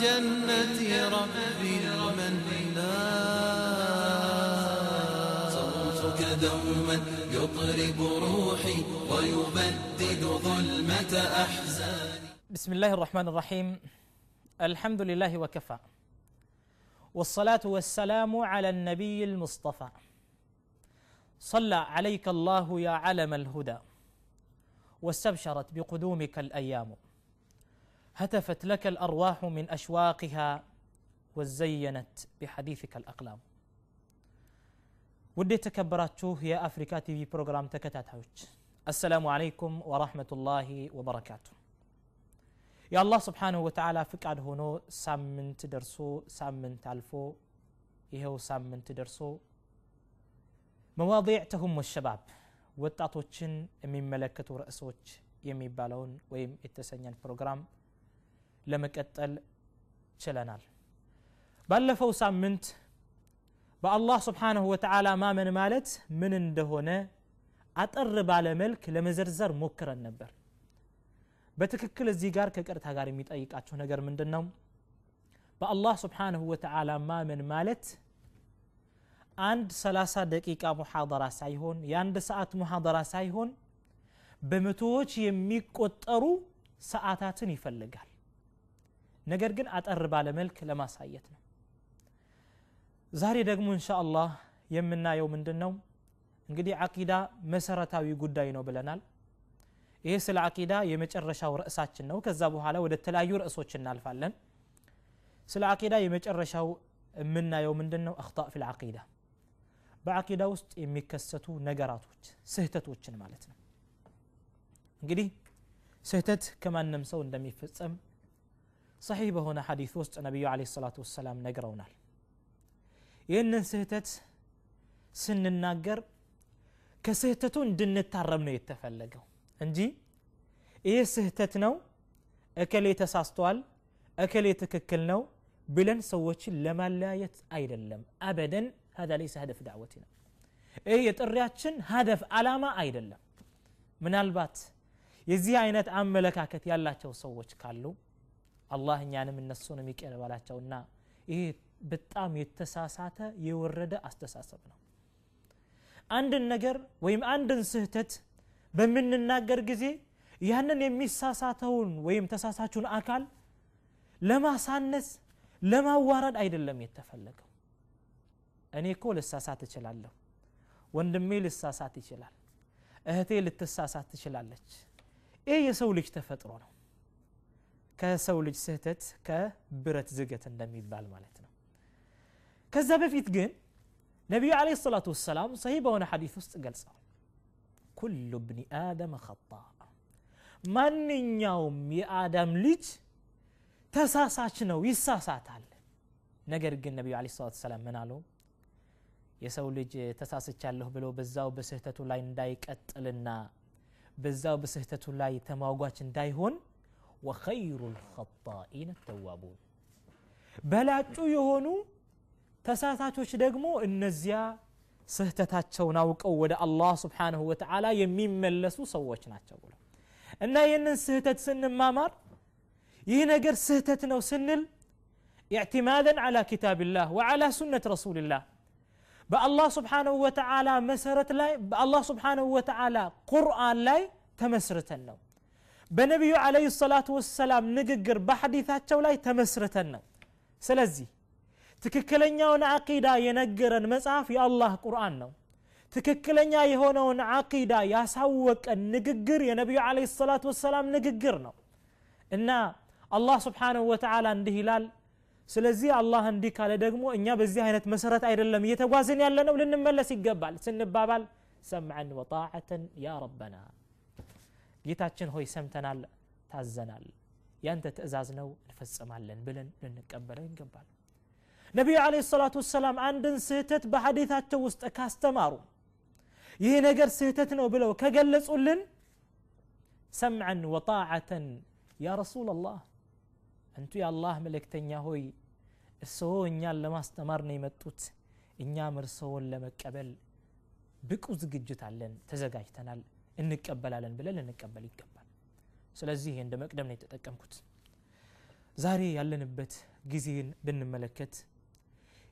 جنة صوتك دوما يطرب روحي ويبدد ظلمة أحزاني بسم الله الرحمن الرحيم الحمد لله وكفى والصلاة والسلام على النبي المصطفى صلى عليك الله يا علم الهدى واستبشرت بقدومك الأيام هتفت لك الارواح من اشواقها وزينت بحديثك الاقلام ودي تكبرات يا افريكا تي في بروغرام تكتات السلام عليكم ورحمه الله وبركاته يا الله سبحانه وتعالى فقد هونو سامنت درسو سامنت الفو يهو من تدرسو مواضيع تهم الشباب وطاطوچن من ملكة رأسوچ يمي بالون ويم اتسنين بروجرام ለመቀጠል ችለናል ባለፈው ሳምንት በአላህ ስብሓንሁ ወተዓላ ማመን ማለት ምን እንደሆነ አጠር ባለ መልክ ለመዘርዘር ሞክረን ነበር በትክክል እዚህ ጋር ከቀርታ ጋር የሚጠይቃቸው ነገር ምንድን ነው በአላህ ስብሓንሁ ወተዓላ ማመን ማለት አንድ 30 ደቂቃ ሙሐደራ ሳይሆን የአንድ ሰዓት ሙሐደራ ሳይሆን በመቶዎች የሚቆጠሩ ሰዓታትን ይፈልጋል ነገር ግን አጠር ባለ መልክ ለማሳየት ነው ዛሬ ደግሞ እንሻ የምናየው ምንድን ነው እንግዲህ አቂዳ መሰረታዊ ጉዳይ ነው ብለናል ይሄ ስለ አቂዳ የመጨረሻው ርዕሳችን ነው ከዛ በኋላ ወደ ተለያዩ ርዕሶች እናልፋለን ስለ አቂዳ የመጨረሻው የምናየው ምንድን ነው አክጣ ፊል አቂዳ በአቂዳ ውስጥ የሚከሰቱ ነገራቶች ስህተቶችን ማለት ነው እንግዲህ ስህተት ከማንም ሰው እንደሚፈጸም ሰሒህ በሆነ ሐዲት ውስጥ ነቢዩ አለ ሰላቱ ወሰላም ነግረውናል ይህንን ስህተት ስንናገር ከስህተቱ እንድንታረም ነው የተፈለገው እንጂ ይህ ስህተት ነው እከሌ ተሳስተዋል እከሌ ትክክል ነው ብለን ሰዎችን ለማለያየት አይደለም አበደን هذا ليس هدف دعوتنا ይህ የጥሪያችን ሀደፍ አላማ አይደለም ምናልባት የዚህ አይነት አመለካከት ያላቸው ሰዎች ካሉ አላህ እኛንም እነሱንም ይቅር ባላቸውና ይሄ በጣም የተሳሳተ የወረደ አስተሳሰብ ነው። አንድን ነገር ወይም አንድን ስህተት በምንናገር ጊዜ ያንን የሚሳሳተውን ወይም ተሳሳቹን አካል ለማሳነስ ለማዋረድ አይደለም የተፈለገው። እኔ እኮ ልሳሳት እችላለሁ፣ ወንድሜ ልሳሳት ይችላል፣ እህቴ ልትሳሳት ትችላለች። ይህ የሰው ልጅ ተፈጥሮ ነው። ከሰው ልጅ ስህተት ከብረት ዝገት እንደሚባል ማለት ነው ከዛ በፊት ግን ነቢዩ አለ ሰላቱ ወሰላም ሰሂ በሆነ ሐዲት ውስጥ ገልጸዋል ኩሉ ብኒ አደም ኸጣ ማንኛውም የአዳም ልጅ ተሳሳች ነው ይሳሳታል ነገር ግን ነቢዩ አለ ሰላት ሰላም ምን አለው የሰው ልጅ ተሳስቻለሁ ብሎ በዛው በስህተቱ ላይ እንዳይቀጥልና በዛው በስህተቱ ላይ ተሟጓች እንዳይሆን ወኸይሩ ልኸጣኢን ተዋቡን በላጩ የሆኑ ተሳታቾች ደግሞ እነዚያ ስህተታቸውን አውቀው ወደ አላህ ስብሓንሁ ወተዓላ የሚመለሱ ሰዎች ናቸው ብሎ እና ይህንን ስህተት ስንማማር ይህ ነገር ስህተት ነው ስንል اعتمادا على كتاب الله وعلى سنة رسول الله በአላህ ስብሓንሁ ወተዓላ መሰረት ላይ በአላህ ስብሓንሁ ወተዓላ ቁርአን ላይ ተመስርተን ነው بنبيو عليه الصلاة والسلام نققر بحديثات شولاي تمسرتنا سلزي تككلن يون عقيدة ينقر المسعف يا الله قرآننا تككلن يهون عقيدة يا سوك النققر يا نبي عليه الصلاة والسلام نققرنا إن الله سبحانه وتعالى عنده هلال سلزي الله عندي قال دقمو إن يبزي هنت مسرت عير اللم يتوازن يالنا ولن ملس يقبل سن سمعا وطاعة يا ربنا ጌታችን ሆይ ሰምተናል ታዘናል ያንተ ትእዛዝ ነው እንፈጽማለን ብለን ልንቀበለው ይገባል ነቢዩ አለ ሰላቱ ወሰላም አንድን ስህተት በሐዲታቸው ውስጥ ካስተማሩ ይህ ነገር ስህተት ነው ብለው ከገለጹልን ሰምዐን ወጣዓተን ያ ረሱል አላህ እንቱ የአላህ መልእክተኛ ሆይ እርስዎ እኛን ለማስተማር ነው የመጡት እኛም እርስዎን ለመቀበል ብቁ ዝግጅት አለን ተዘጋጅተናል እንቀበላለን ብለን ልንቀበል ይገባል ስለዚህ እንደ መቅደም ነው የተጠቀምኩት ዛሬ ያለንበት ጊዜን ብንመለከት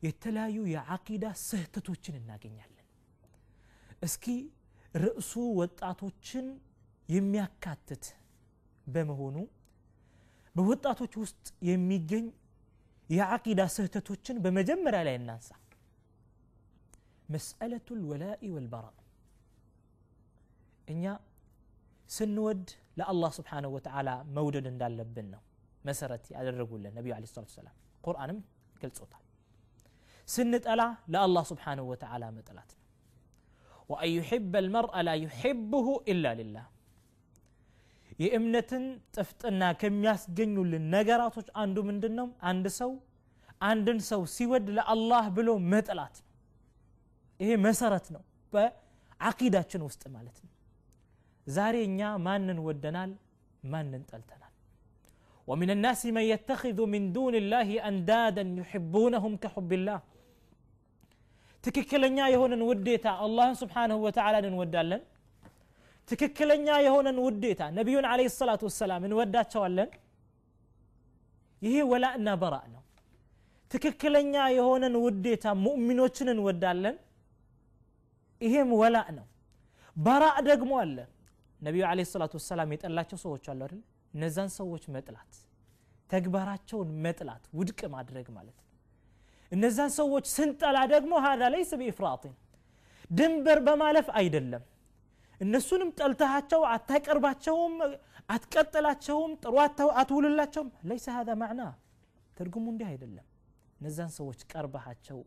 የተለያዩ የአቂዳ ስህተቶችን እናገኛለን እስኪ ርዕሱ ወጣቶችን የሚያካትት በመሆኑ በወጣቶች ውስጥ የሚገኝ የአቂዳ ስህተቶችን በመጀመሪያ ላይ እናንሳ መስአለቱ ልወላኢ ወልበራ እኛ ስንወድ ለአላህ ስብሓንሁ ወተላ መውደድ እንዳለብን ነው መሰረት ያደረጉልን ነቢዩ ለ ስላት ሰላም ቁርአንም ገልጾታል ስንጠላ ለአላህ ስብሓንሁ ወተላ መጥላት ነው وأن يحب المرء لا يحبه إلا لله يأمنة تفتنا كم يسجن للنجرات عنده من دنهم عند سو عند سو سيود لا الله بلو متلات إيه مسرتنا بعقيدة شنو استمالتنا زاري نيا مانن ودنال مانن تلتنا ومن الناس من يتخذ من دون الله أندادا يحبونهم كحب الله تككلنيا يهون وديتا الله سبحانه وتعالى نودالن تككلنيا يهون وديتا نبي عليه الصلاة والسلام نودات شوالن يهي ولا أنا برأنا تككلنيا يهون وديتا مؤمن وچنن ودالن إيهم ولا أنا براء دقمو ألن ነቢዩ አለ ሰላቱ ወሰላም የጠላቸው ሰዎች አሉ አይደል እነዛን ሰዎች መጥላት ተግባራቸውን መጥላት ውድቅ ማድረግ ማለት ነው እነዛን ሰዎች ስንጠላ ደግሞ ሀዳ ለይስ ቢፍራጢን ድንበር በማለፍ አይደለም እነሱንም ጠልተሃቸው አታቀርባቸውም አትቀጥላቸውም ጥሩ አትውልላቸውም ለይሰ ሀዛ ማዕና ትርጉሙ እንዲህ አይደለም እነዛን ሰዎች ቀርበሃቸው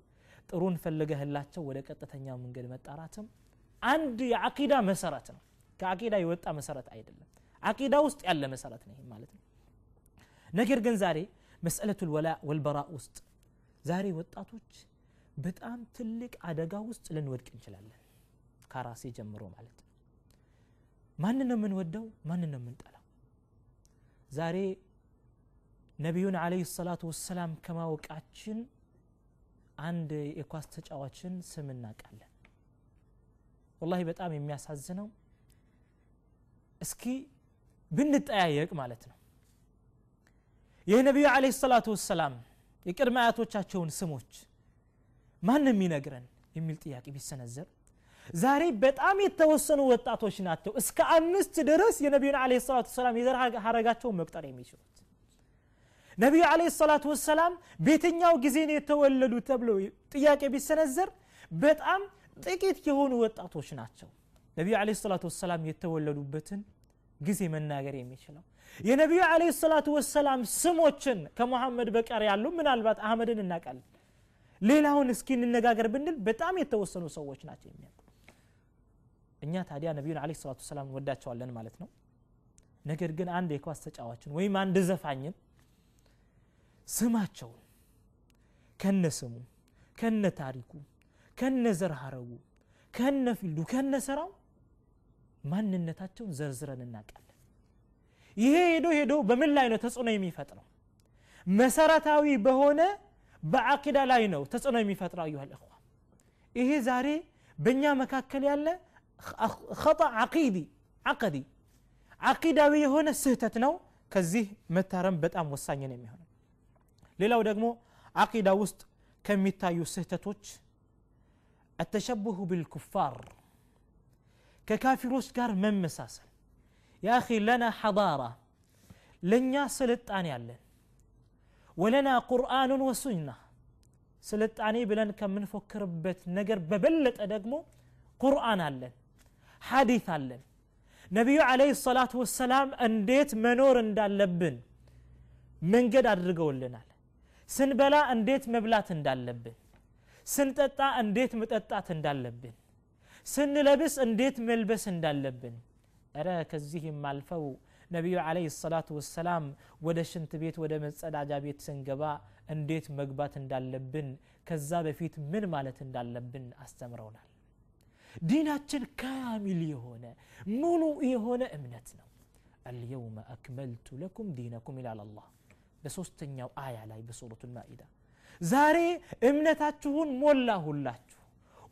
ጥሩን ፈልገህላቸው ወደ ቀጥተኛው መንገድ መጣራትም አንድ የአቂዳ መሰረት ነው ከአቂዳ የወጣ መሰረት አይደለም አቂዳ ውስጥ ያለ መሰረት ነው ማለት ነው ነገር ግን ዛሬ መሰለቱ ወላ ወልበራ ውስጥ ዛሬ ወጣቶች በጣም ትልቅ አደጋ ውስጥ ልንወድቅ እንችላለን ከራሴ ጀምሮ ማለት ማንን ነው የምንወደው ማንን ነው የምንጠላው ዛሬ ነቢዩን አለህ ሰላቱ ወሰላም ከማወቃችን አንድ የኳስ ተጫዋችን ስም እናውቃለን ወላሂ በጣም የሚያሳዝነው እስኪ ብንጠያየቅ ማለት ነው ይህ ነቢዩ አለ ሰላቱ ወሰላም የቅድመ አያቶቻቸውን ስሞች ማን የሚነግረን የሚል ጥያቄ ቢሰነዘር ዛሬ በጣም የተወሰኑ ወጣቶች ናቸው እስከ አምስት ድረስ የነቢዩን አለ ሰላቱ ሰላም የዘር ሀረጋቸውን መቁጠር የሚችሉት ነቢዩ አለ ሰላቱ ወሰላም ቤተኛው ጊዜ ነው የተወለዱ ተብሎ ጥያቄ ቢሰነዘር በጣም ጥቂት የሆኑ ወጣቶች ናቸው ነቢዩ አለ ሰላቱ ወሰላም የተወለዱበትን ጊዜ መናገር የሚችለው የነቢዩ አለ ሰላቱ ወሰላም ስሞችን ከሙሐመድ በቀር ያሉ ምናልባት አህመድን እናቃለን ሌላውን እስኪ እንነጋገር ብንል በጣም የተወሰኑ ሰዎች ናቸው የሚያውቁ እኛ ታዲያ ነቢዩን አለ ሰላቱ ሰላም እንወዳቸዋለን ማለት ነው ነገር ግን አንድ የኳስ ተጫዋችን ወይም አንድ ዘፋኝን ስማቸውን ከነ ስሙ ከነ ታሪኩ ከነ ዘር ሀረጉ ከነ ፊልዱ ከነ ስራው ማንነታቸውን ዘርዝረን እናውቃለን ይሄ ሄዶ ሄዶ በምን ላይ ነው ተጽዕኖ የሚፈጥረው መሰረታዊ በሆነ በአቂዳ ላይ ነው ተጽዕኖ የሚፈጥረው አዩሃ ልእኹ ይሄ ዛሬ በእኛ መካከል ያለ ኸጣ ዓቂዲ ዓቀዲ ዓቂዳዊ የሆነ ስህተት ነው ከዚህ መታረም በጣም ወሳኝ ነው የሚሆነው ሌላው ደግሞ ዓቂዳ ውስጥ ከሚታዩ ስህተቶች التشبه بالكفار ككافروس جار من مساسل يا أخي لنا حضارة لن يصلت عن ولنا قرآن وسنة سلت عني بلن كم من فكر بيت نجر ببلت أدقمو قرآن علن حديث علن نبي عليه الصلاة والسلام أنديت منور اندالبن من قد أدرقو لنا سنبلا أنديت مبلات اندالبن سنتتا أنديت متتا اندالبن ስንለብስ እንዴት መልበስ እንዳለብን እረ ከዚህም አልፈው ነቢዩ አለህ ሰላቱ ወሰላም ወደ ሽንት ቤት ወደ መጸዳጃ ቤት ስንገባ እንዴት መግባት እንዳለብን ከዛ በፊት ምን ማለት እንዳለብን አስተምረውናል ዲናችን ካሚል የሆነ ሙሉ የሆነ እምነት ነው አልየውመ አክመልቱ ለኩም ዲነኩም ይላል አላህ በሶስተኛው አያ ላይ በሱረቱ ልማኢዳ ዛሬ እምነታችሁን ሞላሁላችሁ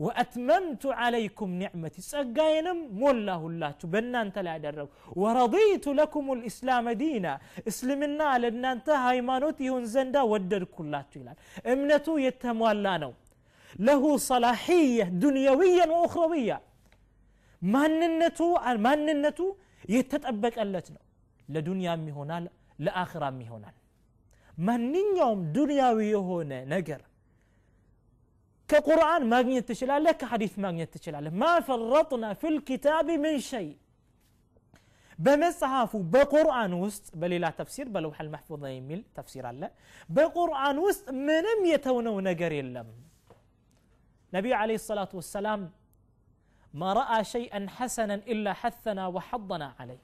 وأتممت عليكم نعمتي سجاينا مولا هلا تبنى أنت لا ورضيت لكم الإسلام دينا اسلمنا لنا أنت هاي هون زندا ودر كلات امنتو يتموالانا له صلاحية دنيويا وأخروية ማንነቱ ማንነቱ የተጠበቀለት ለዱንያም ይሆናል ለአኽራም ይሆናል ማንኛውም ዱንያዊ የሆነ نجر كقرآن ما قنيت تشل عليه كحديث ما قنيت تشل ما فرطنا في الكتاب من شيء بمصحف بقرآن وسط بل لا تفسير بل وحل المحفوظ يميل تفسير الله بقرآن وسط منم يتونو نقر يلم نبي عليه الصلاة والسلام ما رأى شيئا حسنا إلا حثنا وحضنا عليه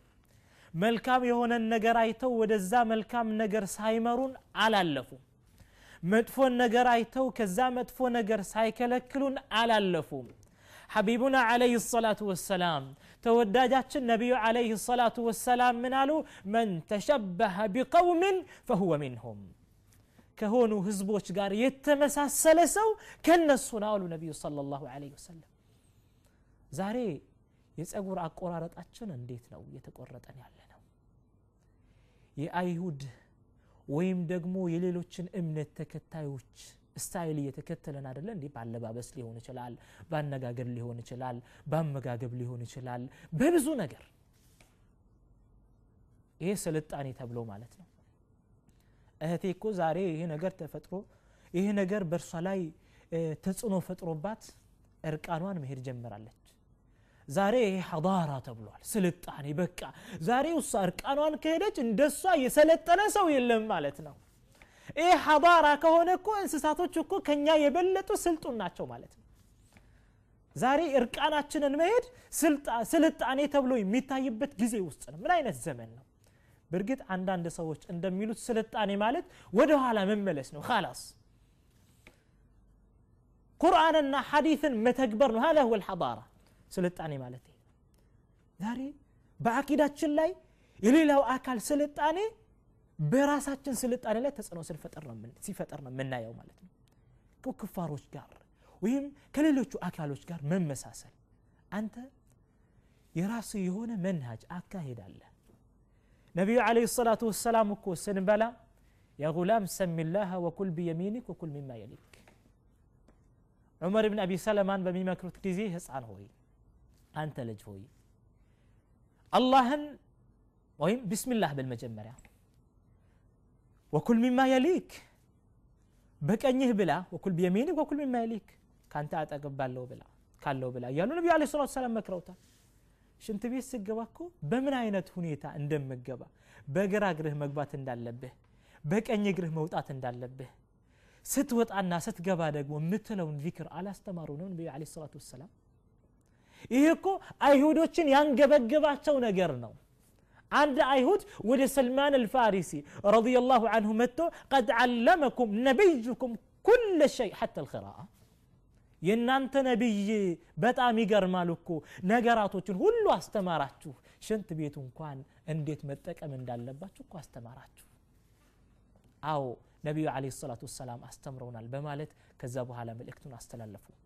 ملكام يهون النقر أيتو ودزا ملكام نقر سايمرون على اللفو መጥፎን ነገር አይተው ከዛ መጥፎ ነገር ሳይከለክሉን አላለፉም ሐቢቡና አለይህ ሰላቱ ወሰላም ተወዳጃችን ነቢዩ አለይህ ሰላቱ ወሰላም ምን አሉ መን ተሸበሀ ቢቀውምን ፈሁወ ሚንሁም ከሆኑ ህዝቦች ጋር የተመሳሰለ ሰው ከነሱ ነው አሉ ነቢዩ ለ ላሁ ወሰለም ዛሬ የጸጉር አቆራረጣችን እንዴት ነው እየተቆረጠን ያለ ነው የአይሁድ ወይም ደግሞ የሌሎችን እምነት ተከታዮች ስታይል እየተከተለን አደለ እንዲህ በአለባበስ ሊሆን ይችላል፣ በአነጋገር ሊሆን ይችላል፣ በአመጋገብ ሊሆን ይችላል፣ በብዙ ነገር ይሄ ስልጣኔ ተብሎ ማለት ነው። እህቴ እኮ ዛሬ ይሄ ነገር ተፈጥሮ ይሄ ነገር በእርሷ ላይ ተጽዕኖ ፈጥሮባት እርቃኗን መሄድ ጀምራለች። ዛሬ ይሄ ሐዳራ ተብሏል ስልጣኔ በቃ ዛሬ ውሳ እርቃኗን ከሄደች እንደሷ የሰለጠነ ሰው የለም ማለት ነው ይህ ሐዳራ ከሆነ እኮ እንስሳቶች እኮ ከኛ የበለጡ ስልጡን ናቸው ማለት ነው ዛሬ እርቃናችንን መሄድ ስልጣኔ ተብሎ የሚታይበት ጊዜ ውስጥ ነው ምን አይነት ዘመን ነው በእርግጥ አንዳንድ ሰዎች እንደሚሉት ስልጣኔ ማለት ወደኋላ መመለስ ነው ላስ ቁርአንና ሐዲትን መተግበር ነው ሀላ ሁወል ሐዳራ سلطاني مالتي ذاري بعكيدة شلاي يلي لو أكل سلطاني براسة سلطاني لا تسألو سلفتر من سيفتر من نايو مالتي كو كفار وش قار ويهم كل اللي شو أكل وش قار من مساسل أنت يراسي يهون منهج أكاهد الله نبي عليه الصلاة والسلام كو سنبلا يا غلام سمي الله وكل بيمينك وكل مما يليك عمر بن أبي سلمان بمي مكروت كيزي هس عن هوي አንተ ልጅ ሆይ አላህን ወይም ቢስሚላህ በል መጀመሪያ ወኩል ሚማ የሊክ በቀኝህ ብላ ወኩል ቢየሚንክ ወኩል ሚማ የሊክ ከአንተ አጠገብ ባለው ብላ ካለው ብላ እያሉ ነቢ አለ ሰላት ሰላም መክረውታል ሽንት ቤት ስገባ እኮ በምን አይነት ሁኔታ እንደምገባ በግራ እግርህ መግባት እንዳለብህ በቀኝ እግርህ መውጣት እንዳለብህ ስትወጣና ስትገባ ደግሞ የምትለውን ዚክር አላስተማሩ ነው ነቢዩ አለ ሰላት ወሰላም ይህ እኮ አይሁዶችን ያንገበገባቸው ነገር ነው عند أيهود ود سلمان الفارسي رضي الله عنه متو قد علمكم نبيكم كل شيء حتى القراءة ينانت نبي بات أميقر مالكو نقراتو تشن هلو استماراتو شنت بيتون كوان انديت متك من دالباتو كو استماراتو أو نبي عليه الصلاة والسلام استمرونا البمالت كذبوها لملكتون استلالفون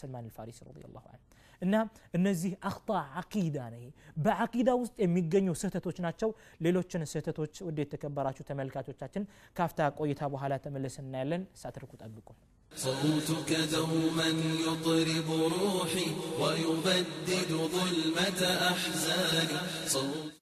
سلمان الفارسي رضي الله عنه. إن النزيه اخطا عقيدة نهي بعقيدة وست ميجنيو سهتة وش ناتشوا ليلو تشن سهتة وش ودي تكبرات وش تملكات وش تشن كافتاك ويتها وهلا تملس النالن ساتركوا تقبلكم. صوتك دوما يطرب روحي ويبدد ظلمة أحزاني